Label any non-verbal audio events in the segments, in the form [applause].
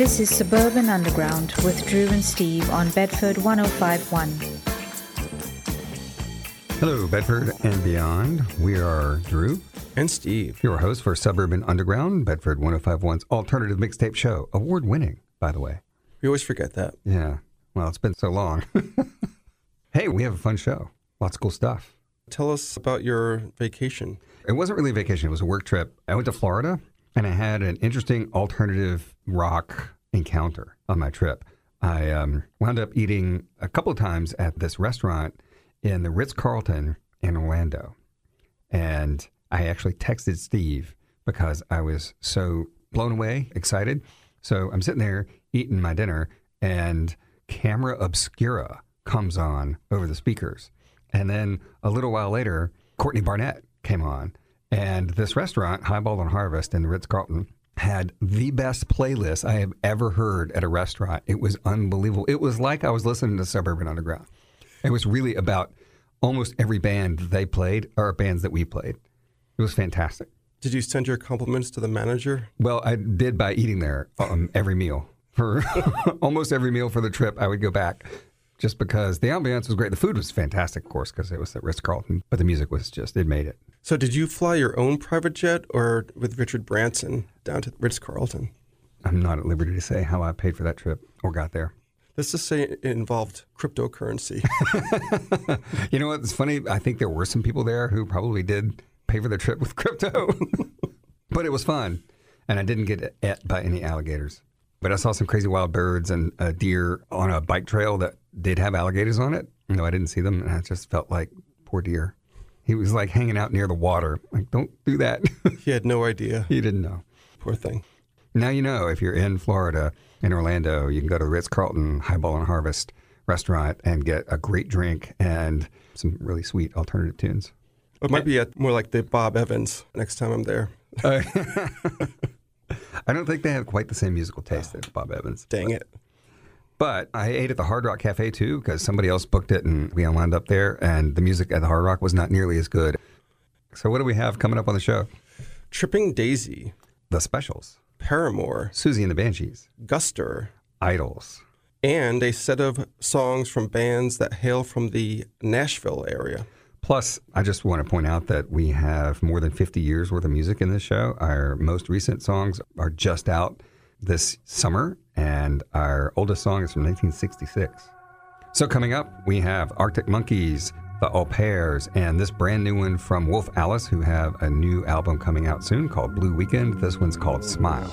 This is Suburban Underground with Drew and Steve on Bedford 1051. Hello, Bedford and beyond. We are Drew, And Steve. your host for Suburban Underground, Bedford 1051's alternative mixtape show. Award winning, by the way. We always forget that. Yeah. Well, it's been so long. [laughs] hey, we have a fun show. Lots of cool stuff. Tell us about your vacation. It wasn't really a vacation, it was a work trip. I went to Florida and I had an interesting alternative rock encounter on my trip. I um, wound up eating a couple of times at this restaurant in the Ritz Carlton in Orlando. And I actually texted Steve because I was so blown away, excited. So I'm sitting there eating my dinner, and Camera Obscura comes on over the speakers. And then a little while later, Courtney Barnett came on. And this restaurant, Highball and Harvest in the Ritz Carlton, had the best playlist I have ever heard at a restaurant. It was unbelievable. It was like I was listening to Suburban Underground. It was really about almost every band they played or bands that we played. It was fantastic. Did you send your compliments to the manager? Well, I did by eating there um, every meal. For [laughs] almost every meal for the trip, I would go back just because the ambiance was great. The food was fantastic, of course, because it was at Ritz Carlton, but the music was just, it made it. So, did you fly your own private jet or with Richard Branson down to Ritz Carlton? I'm not at liberty to say how I paid for that trip or got there. Let's just say it involved cryptocurrency. [laughs] You know what? It's funny. I think there were some people there who probably did pay for their trip with crypto, [laughs] but it was fun. And I didn't get et by any alligators. But I saw some crazy wild birds and a deer on a bike trail that did have alligators on it. No, I didn't see them. And I just felt like poor deer. He was like hanging out near the water. Like, don't do that. [laughs] he had no idea. he didn't know. Poor thing. Now you know if you're in Florida, in Orlando, you can go to the Ritz Carlton Highball and Harvest restaurant and get a great drink and some really sweet alternative tunes. It might be at more like the Bob Evans next time I'm there. [laughs] I don't think they have quite the same musical taste as Bob Evans. Dang it. But I ate at the Hard Rock Cafe too because somebody else booked it and we all wound up there, and the music at the Hard Rock was not nearly as good. So, what do we have coming up on the show? Tripping Daisy, The specials Paramore, Siouxsie and the Banshees, Guster, Idles. and a set of songs from bands that hail from the Nashville area. Plus, I just want to point out that we have more than 50 years worth of music in this show. Our most recent songs are just out this summer, and our oldest song is from 1966. So, coming up, we have Arctic Monkeys, The Au Pairs, and this brand new one from Wolf Alice, who have a new album coming out soon called Blue Weekend. This one's called Smile.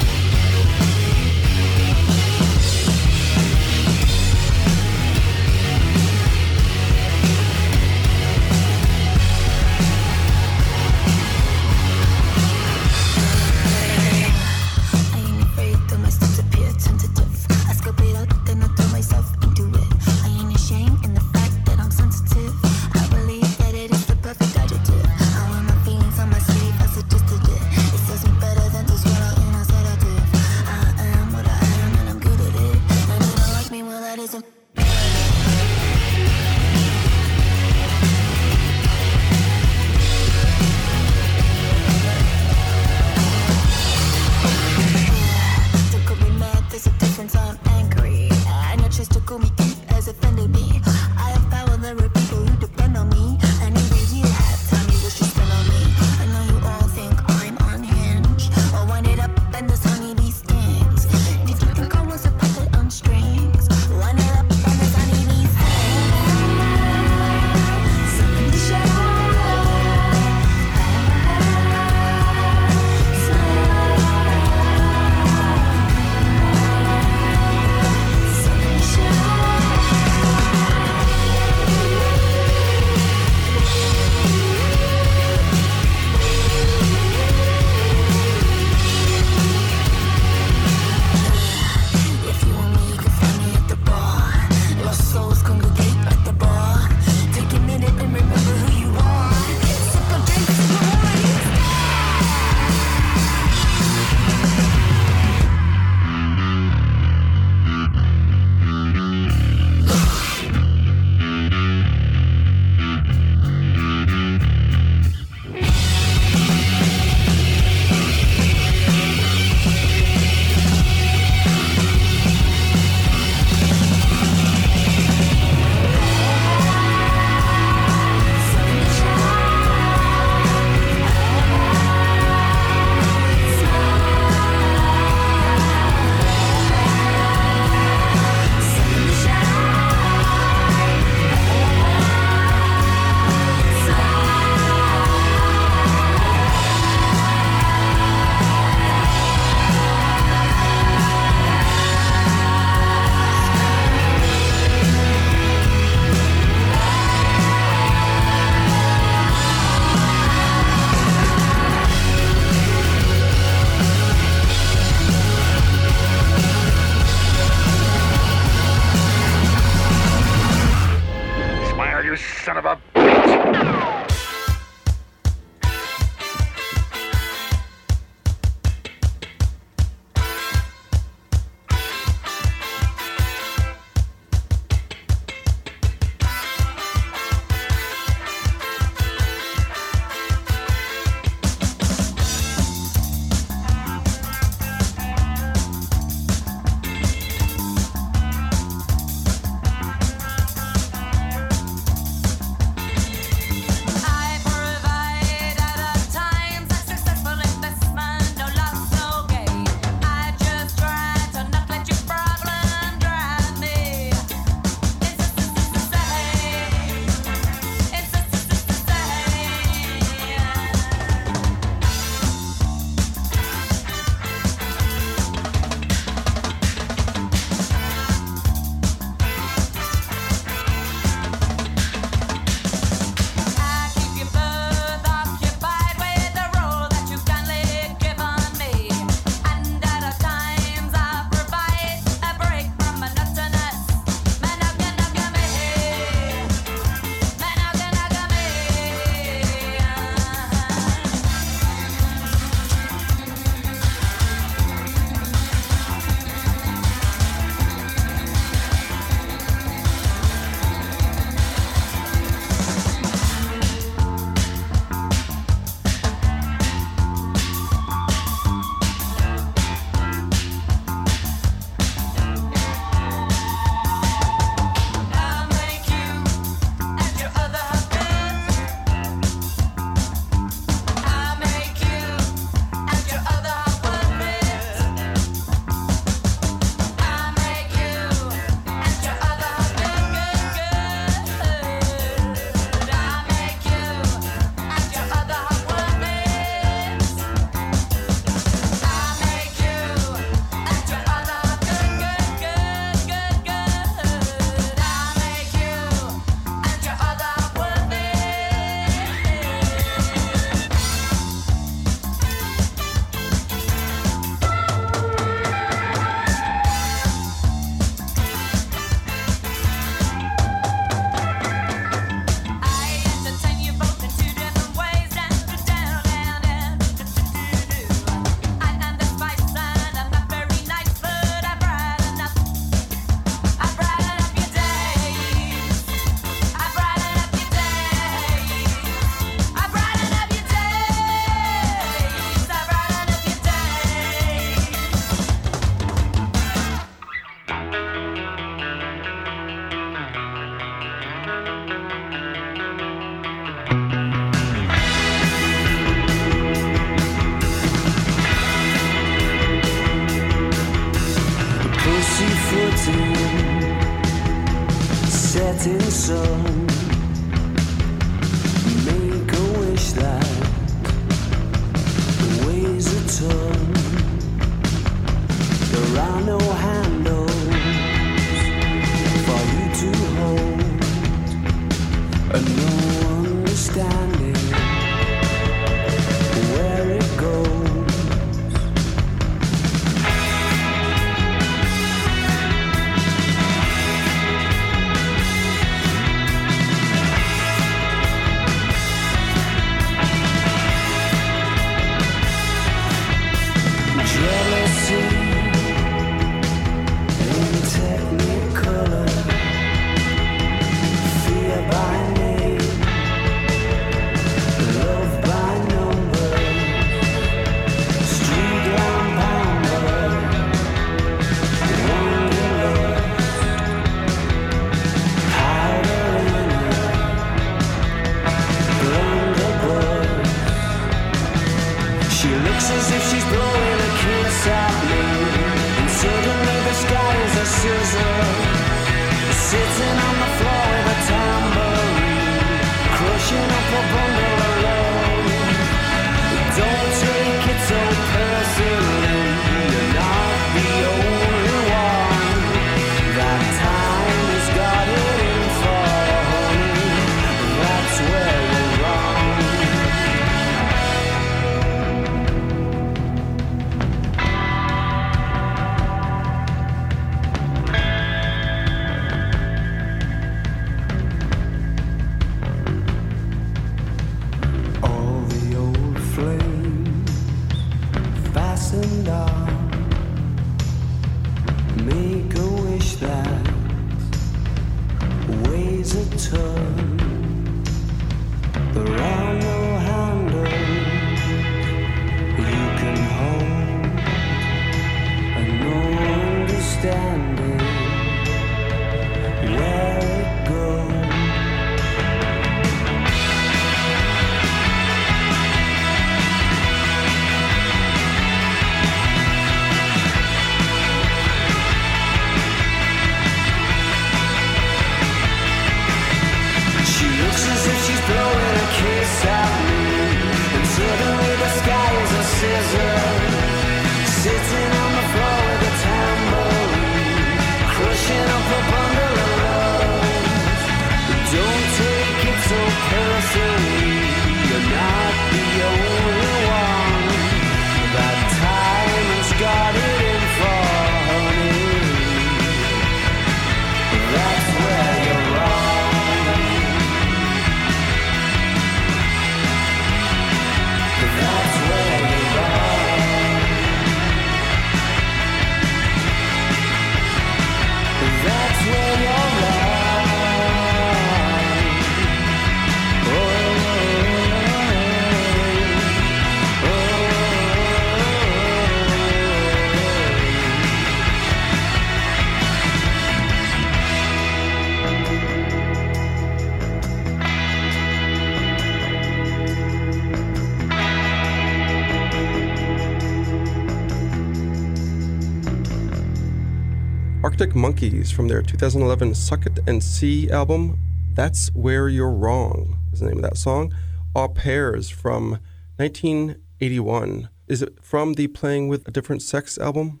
Monkeys from their 2011 Suck It and See album. That's Where You're Wrong is the name of that song. Au Pairs from 1981. Is it from the Playing with a Different Sex album?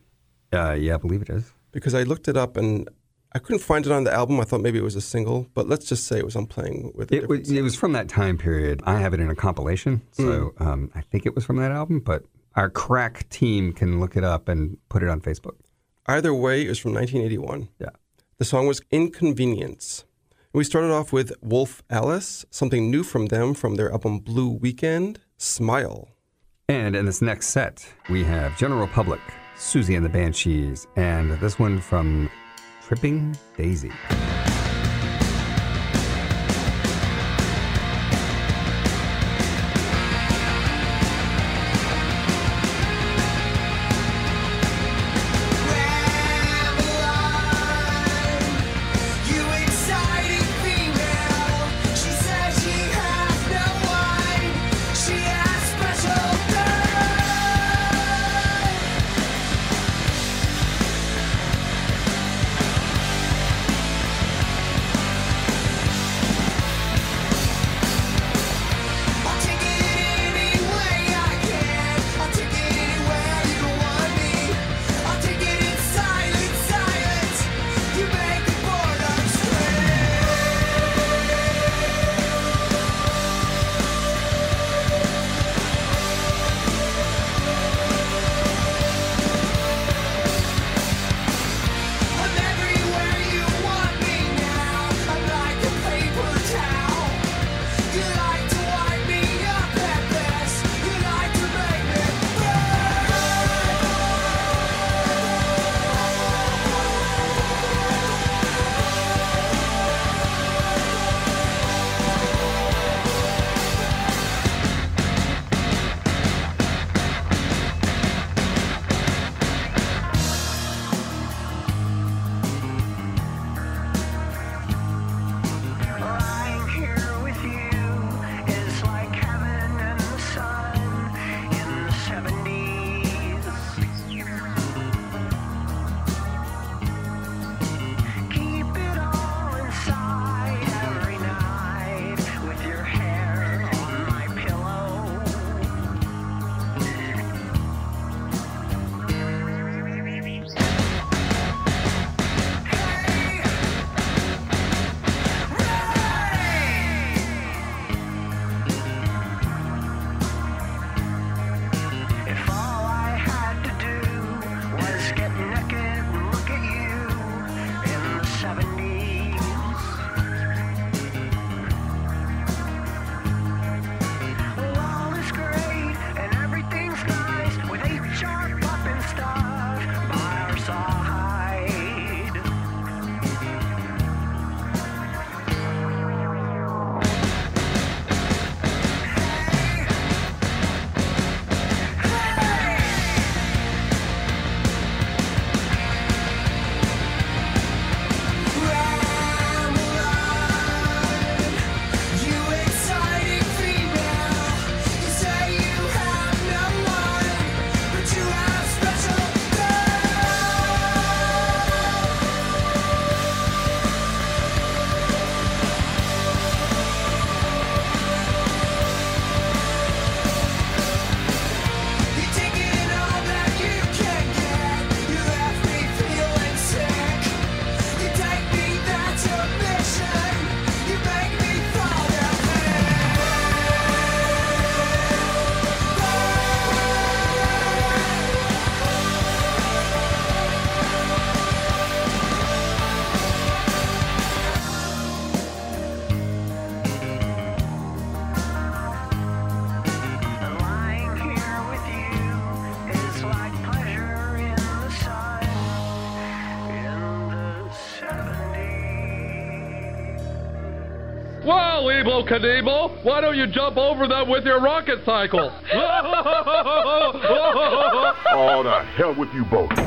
Uh, yeah, I believe it is. Because I looked it up and I couldn't find it on the album. I thought maybe it was a single, but let's just say it was on Playing with a It Different was, it was from that time period. I have it in a compilation, so um, I think it was from that album. But our crack team can look it up and put it on Facebook. Either way, was from 1981. Yeah. The song was Inconvenience. We started off with Wolf Alice, something new from them from their album Blue Weekend, Smile. And in this next set, we have General Public, Siouxsie and the Banshees, and this one from Tripping Daisy. Knievel, why don't you jump over them with your rocket cycle? [laughs] Oh, the hell with you both.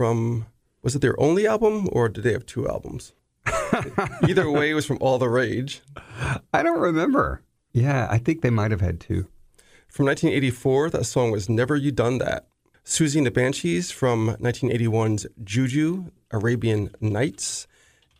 From was it their only album or did they have two albums? [laughs] Either way, it was from All the Rage. I don't remember. Yeah, I think they might have had two. From 1984, that song was Never You Done That. Siouxsie and the Banshees from 1981's Juju, Arabian Nights.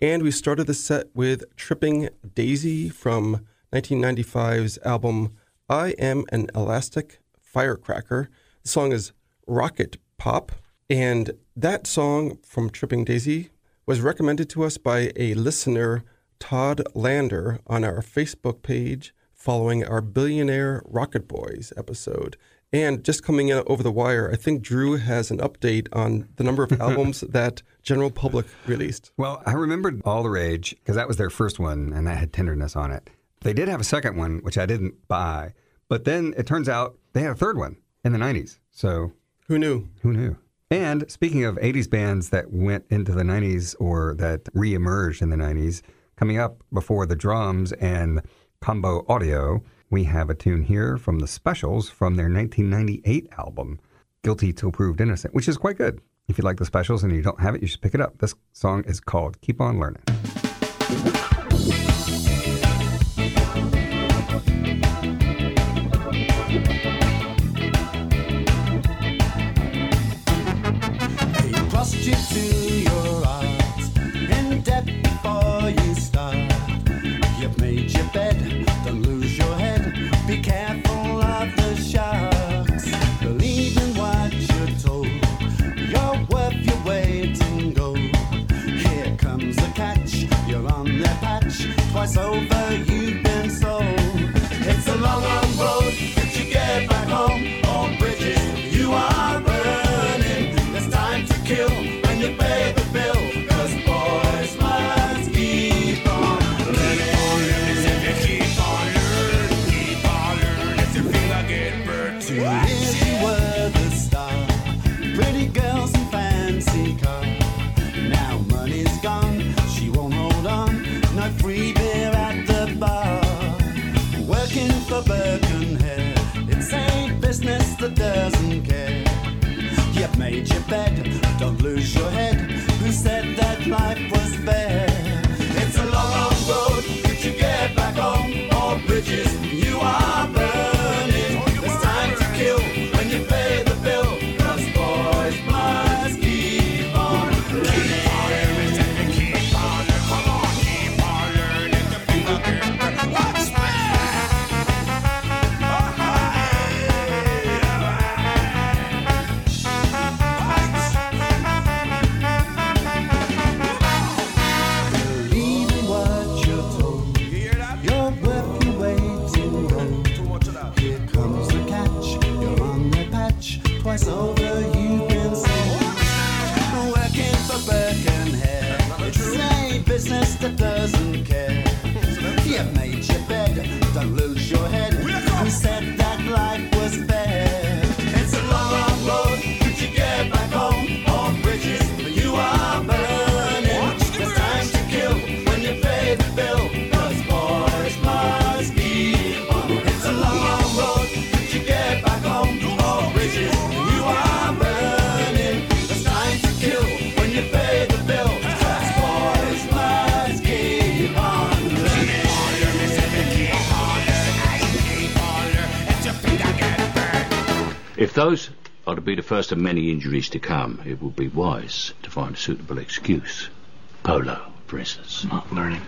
And we started the set with Tripping Daisy from 1995's album I Am an Elastic Firecracker. The song is Rocket Pop. And that song from Tripping Daisy was recommended to us by a listener, Todd Lander, on our Facebook page following our Billionaire Rocket Boys episode. And just coming in over the wire, I think Drew has an update on the number of [laughs] albums that General Public released. Well, I remembered All the Rage because that was their first one and that had tenderness on it. They did have a second one, which I didn't buy. But then it turns out they had a third one in the 90s. So Who knew? who knew? And speaking of 80s bands that went into the 90s or that re-emerged in the 90s, coming up before the drums and combo audio, we have a tune here from the Specials from their 1998 album, Guilty Till Proved Innocent, which is quite good. If you like the Specials and you don't have it, you should pick it up. This song is called Keep On Learning. First of many injuries to come, it would be wise to find a suitable excuse. Polo, for instance. Not learning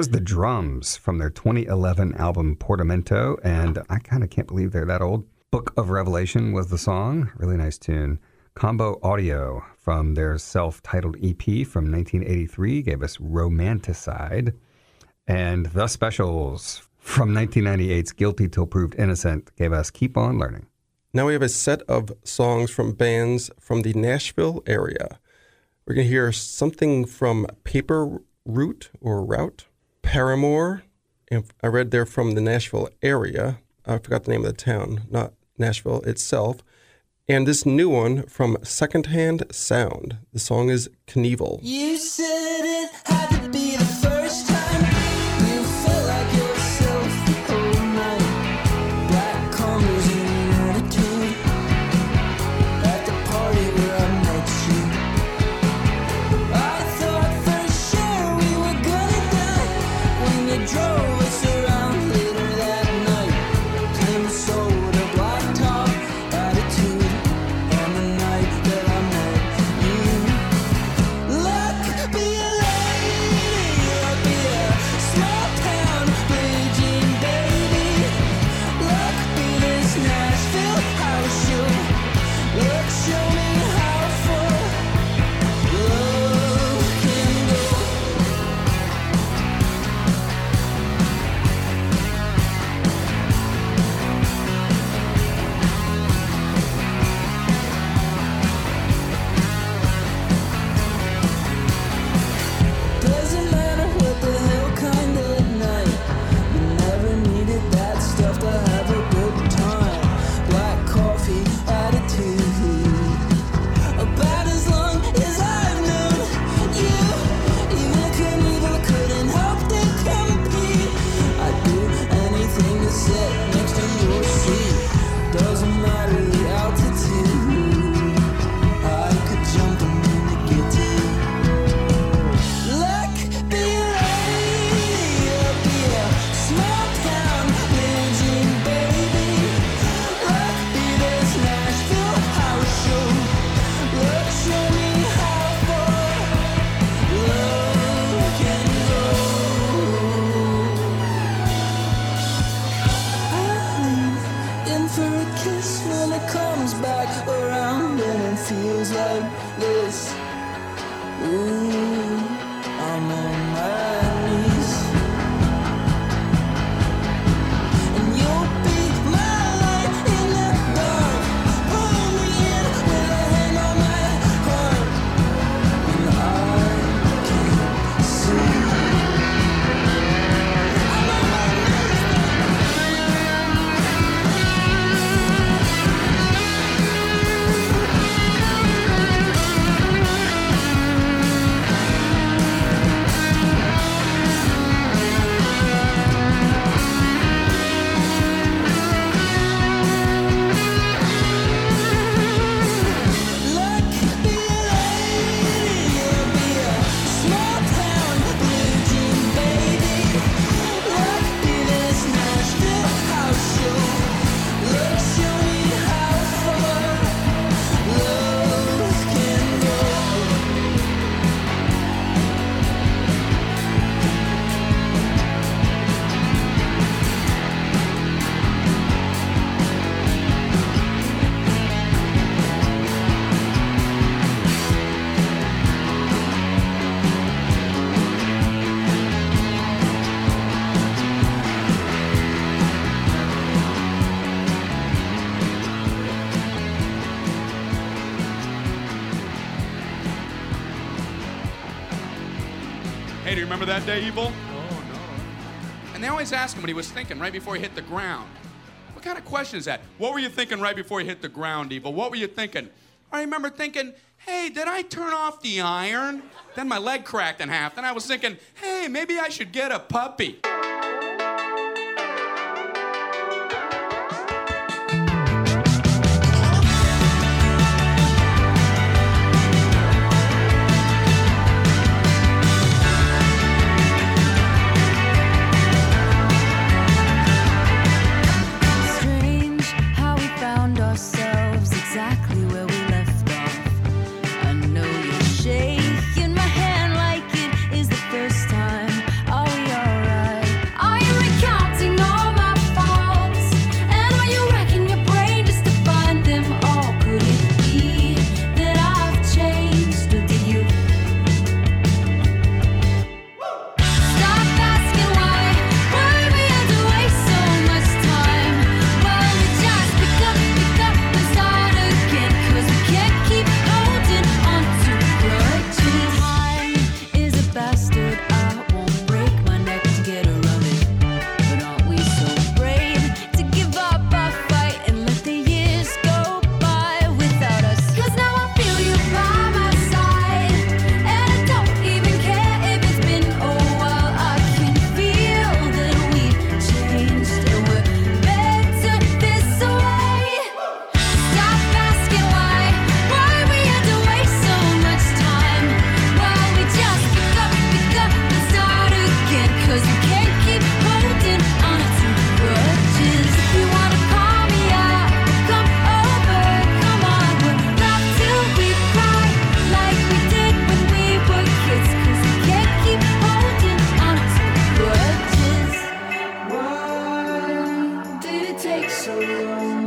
was the drums from their 2011 album Portamento, and I kind of can't believe they're that old. Book of Revelation was the song. Really nice tune. Combo Audio from their self titled EP from 1983 gave us Romanticide. And The Specials from 1998's Guilty Till Proved Innocent gave us Keep On Learning. Now we have a set of songs from bands from the Nashville area. We're going to hear something from Paper Route or Route, Paramore. And I read they're from the Nashville area. I forgot the name of the town, not Nashville itself. And this new one from Secondhand Sound. The song is Knievel. Remember that day, Evel? Oh, no. And they always ask him what he was thinking right before he hit the ground. What kind of question is that? What were you thinking right before you hit the ground, Evel? What were you thinking? I remember thinking, hey, did I turn off the iron? Then my leg cracked in half. Then I was thinking, hey, maybe I should get a puppy. so long.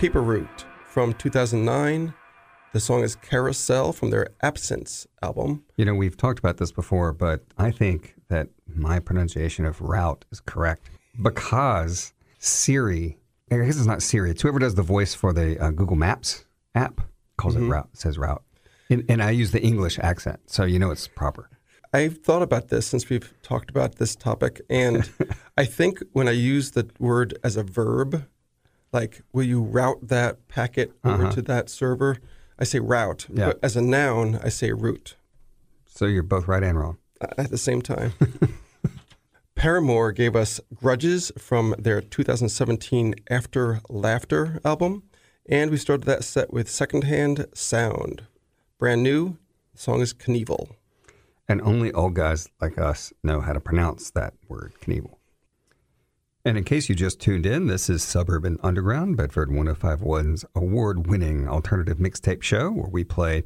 Paper Route from 2009. The song is Carousel from their Absence album. You know, we've talked about this before, but I think that my pronunciation of route is correct because Siri, I guess it's not Siri, it's whoever does the voice for the uh, Google Maps app calls it route, says route. And, and I use the English accent, so you know it's proper. I've thought about this since we've talked about this topic, and [laughs] I think when I use the word as a verb, like will you route that packet over Uh-huh. to that server? I say route, Yeah. but as a noun, I say route So you're both right and wrong. at the same time. [laughs] Paramore gave us Grudges from their 2017 After Laughter album, and we started that set with Secondhand Sound. Brand new, the song is Knievel. And only old guys like us know how to pronounce that word, Knievel. And in case you just tuned in, this is Suburban Underground, Bedford 1051's award winning alternative mixtape show where we play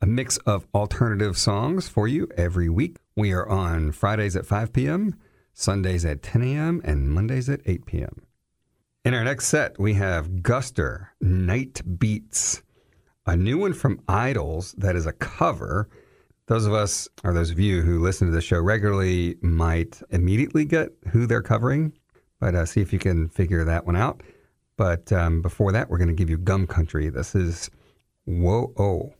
a mix of alternative songs for you every week. We are on Fridays at 5 p.m., Sundays at 10 a.m., and Mondays at 8 p.m. In our next set, we have Guster Night Beats, a new one from Idles that is a cover. Those of us, or those of you who listen to the show regularly, might immediately get who they're covering, but uh, see if you can figure that one out. But um, before that, we're going to give you Gum Country. This is Whoa Oh.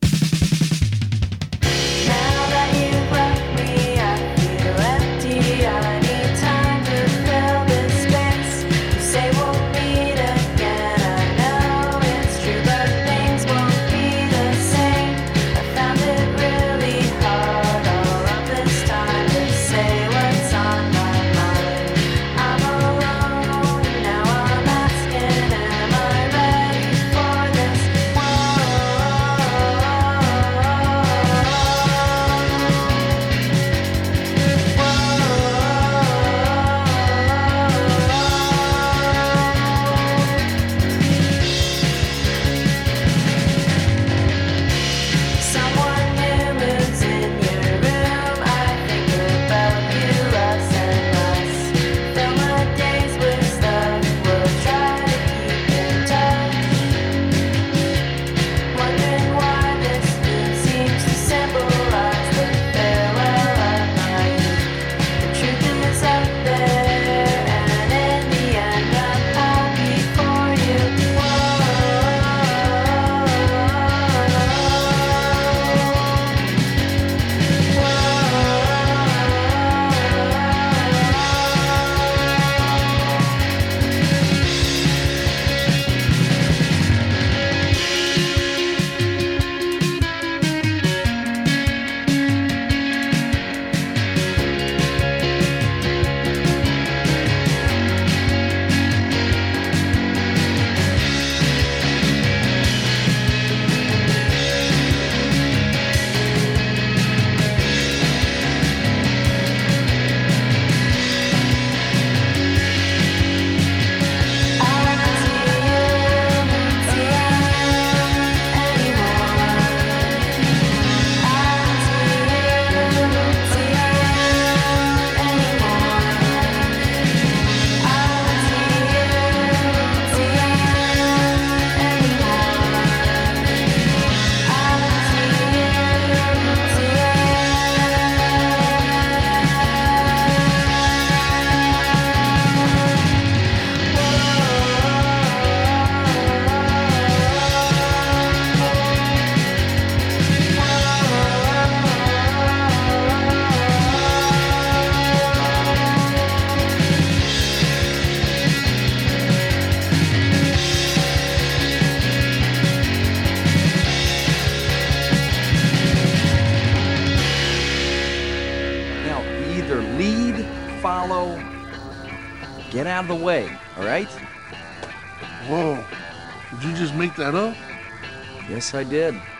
Yes, I did.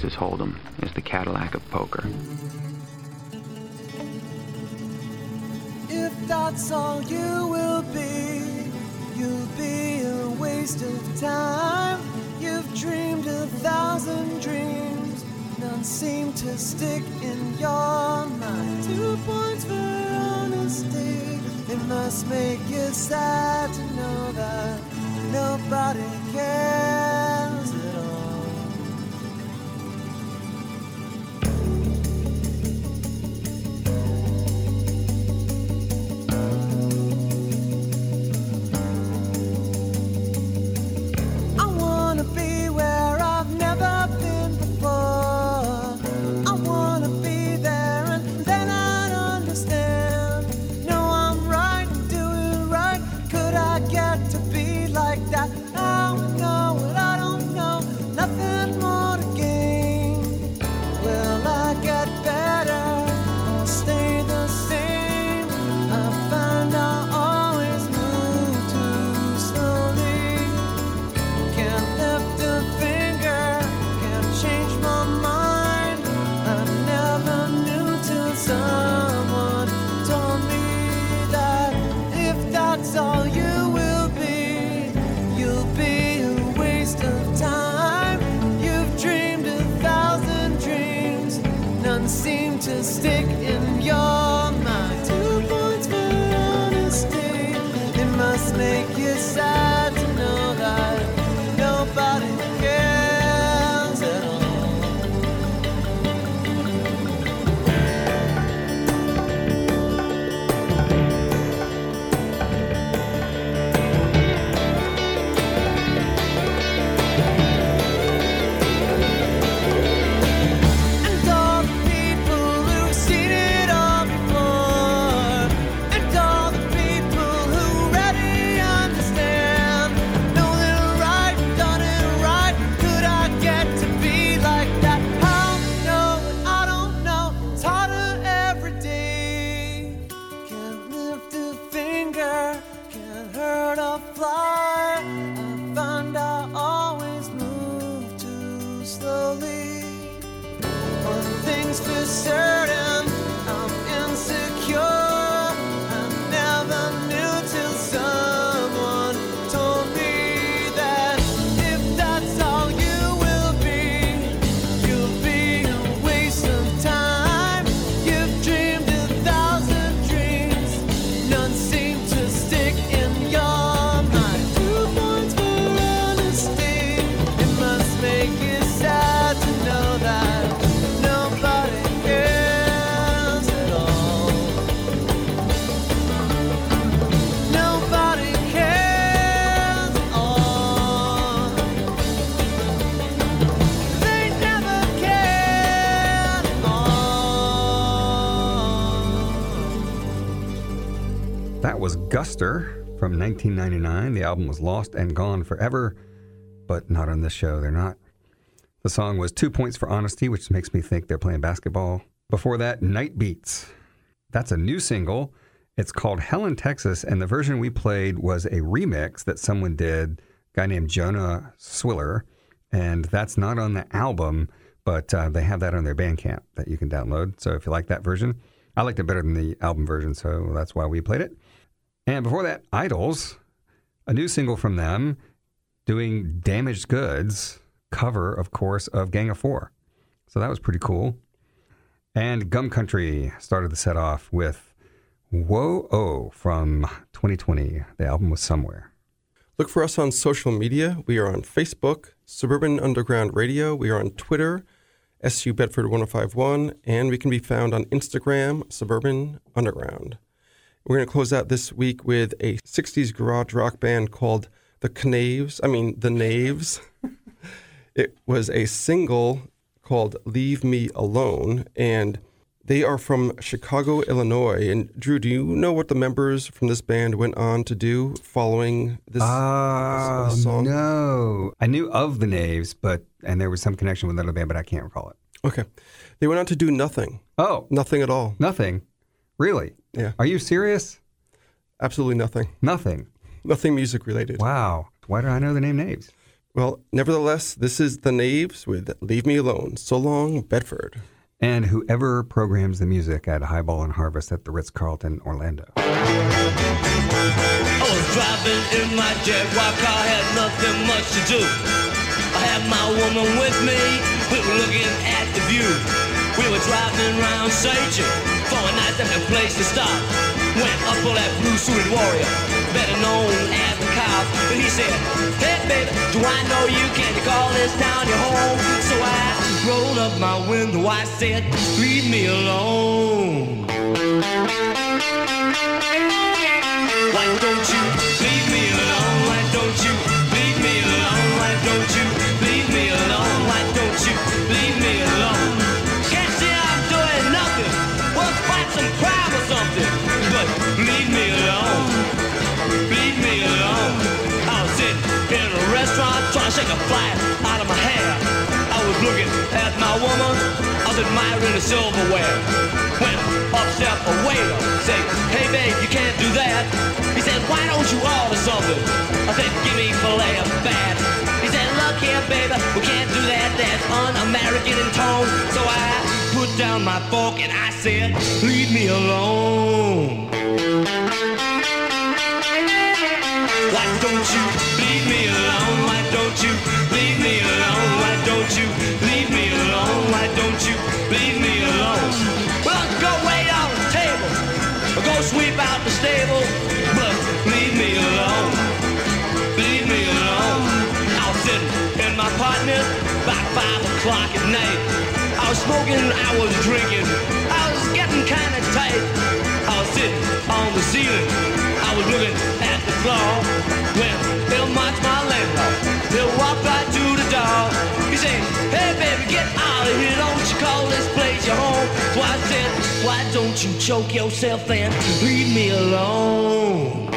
Texas Hold'em is the Cadillac of poker. If that's all you will be, you'll be a waste of time. You've dreamed a thousand dreams, none seem to stick in your mind. Two points for honesty. It must make you sad to know that nobody cares must make you sad to know that nobody Guster from 1999. The album was Lost and Gone Forever, but not on this show. They're not. The song was Two Points for Honesty, which makes me think they're playing basketball. Before that, Night Beats. That's a new single. It's called Helen, Texas, and the version we played was a remix that someone did, a guy named Jonah Swiller, and that's not on the album, but uh, they have that on their Bandcamp that you can download. So if you like that version, I liked it better than the album version, so that's why we played it. And before that, Idles, a new single from them, doing Damaged Goods, cover, of course, of Gang of Four. So that was pretty cool. And Gum Country started the set off with Whoa Oh from 2020. The album was Somewhere. Look for us on social media. We are on Facebook, Suburban Underground Radio. We are on Twitter, SU Bedford 1051, and we can be found on Instagram, Suburban Underground. We're going to close out this week with a 60s garage rock band called The Knaves. I mean, The Knaves. [laughs] it was a single called Leave Me Alone, and they are from Chicago, Illinois. And Drew, do you know what the members from this band went on to do following this, Oh, this song? no. I knew of the Knaves, but, and there was some connection with another band, but I can't recall it. Okay. They went on to do nothing. Oh. Nothing at all. Nothing? Really? Yeah. Are you serious? Absolutely nothing. Nothing. Nothing music related. Wow. Why do I know the name Knaves? Well, nevertheless, this is the Knaves with Leave Me Alone. So long, Bedford. And whoever programs the music at Highball and Harvest at the Ritz Carlton, Orlando. I was driving in my Jaguar car, had nothing much to do. I had my woman with me, we were looking at the view. We were driving around searching for a place to stop. Went up for that blue suited warrior, better known as the cop. But he said, Hey baby, do I know you? Can you call this town your home? So I rolled up my window, I said, Leave me alone. Why don't you leave me alone? Trying to shake a fly out of my hair. I was looking at my woman. I was admiring the silverware. When up a waiter, say, Hey babe, you can't do that. He said, Why don't you order something? I said, Give me filet of fat. He said, Look here, baby, we can't do that. That's un-American in tone. So I put down my fork and I said, Leave me alone. Why don't you leave me alone? Why don't you don't you leave me alone? Why don't you leave me alone? Well, go wait on the table, or go sweep out the stable, but leave me alone. Leave me alone. I was sitting in my apartment by five o'clock at night. I was smoking, I was drinking, I was getting kind of tight. I was sitting on the ceiling, I was looking at the floor. Don't you choke yourself and leave me alone?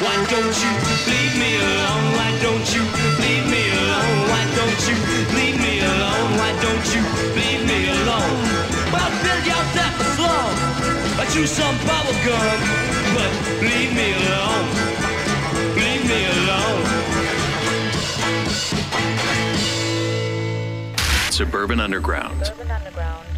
Why don't you leave me alone? Why don't you leave me alone? Why don't you leave me alone? Why don't you leave me alone? Well, build yourself a slum, or chew some bubble gum, but leave me alone. Leave me alone. Suburban Underground.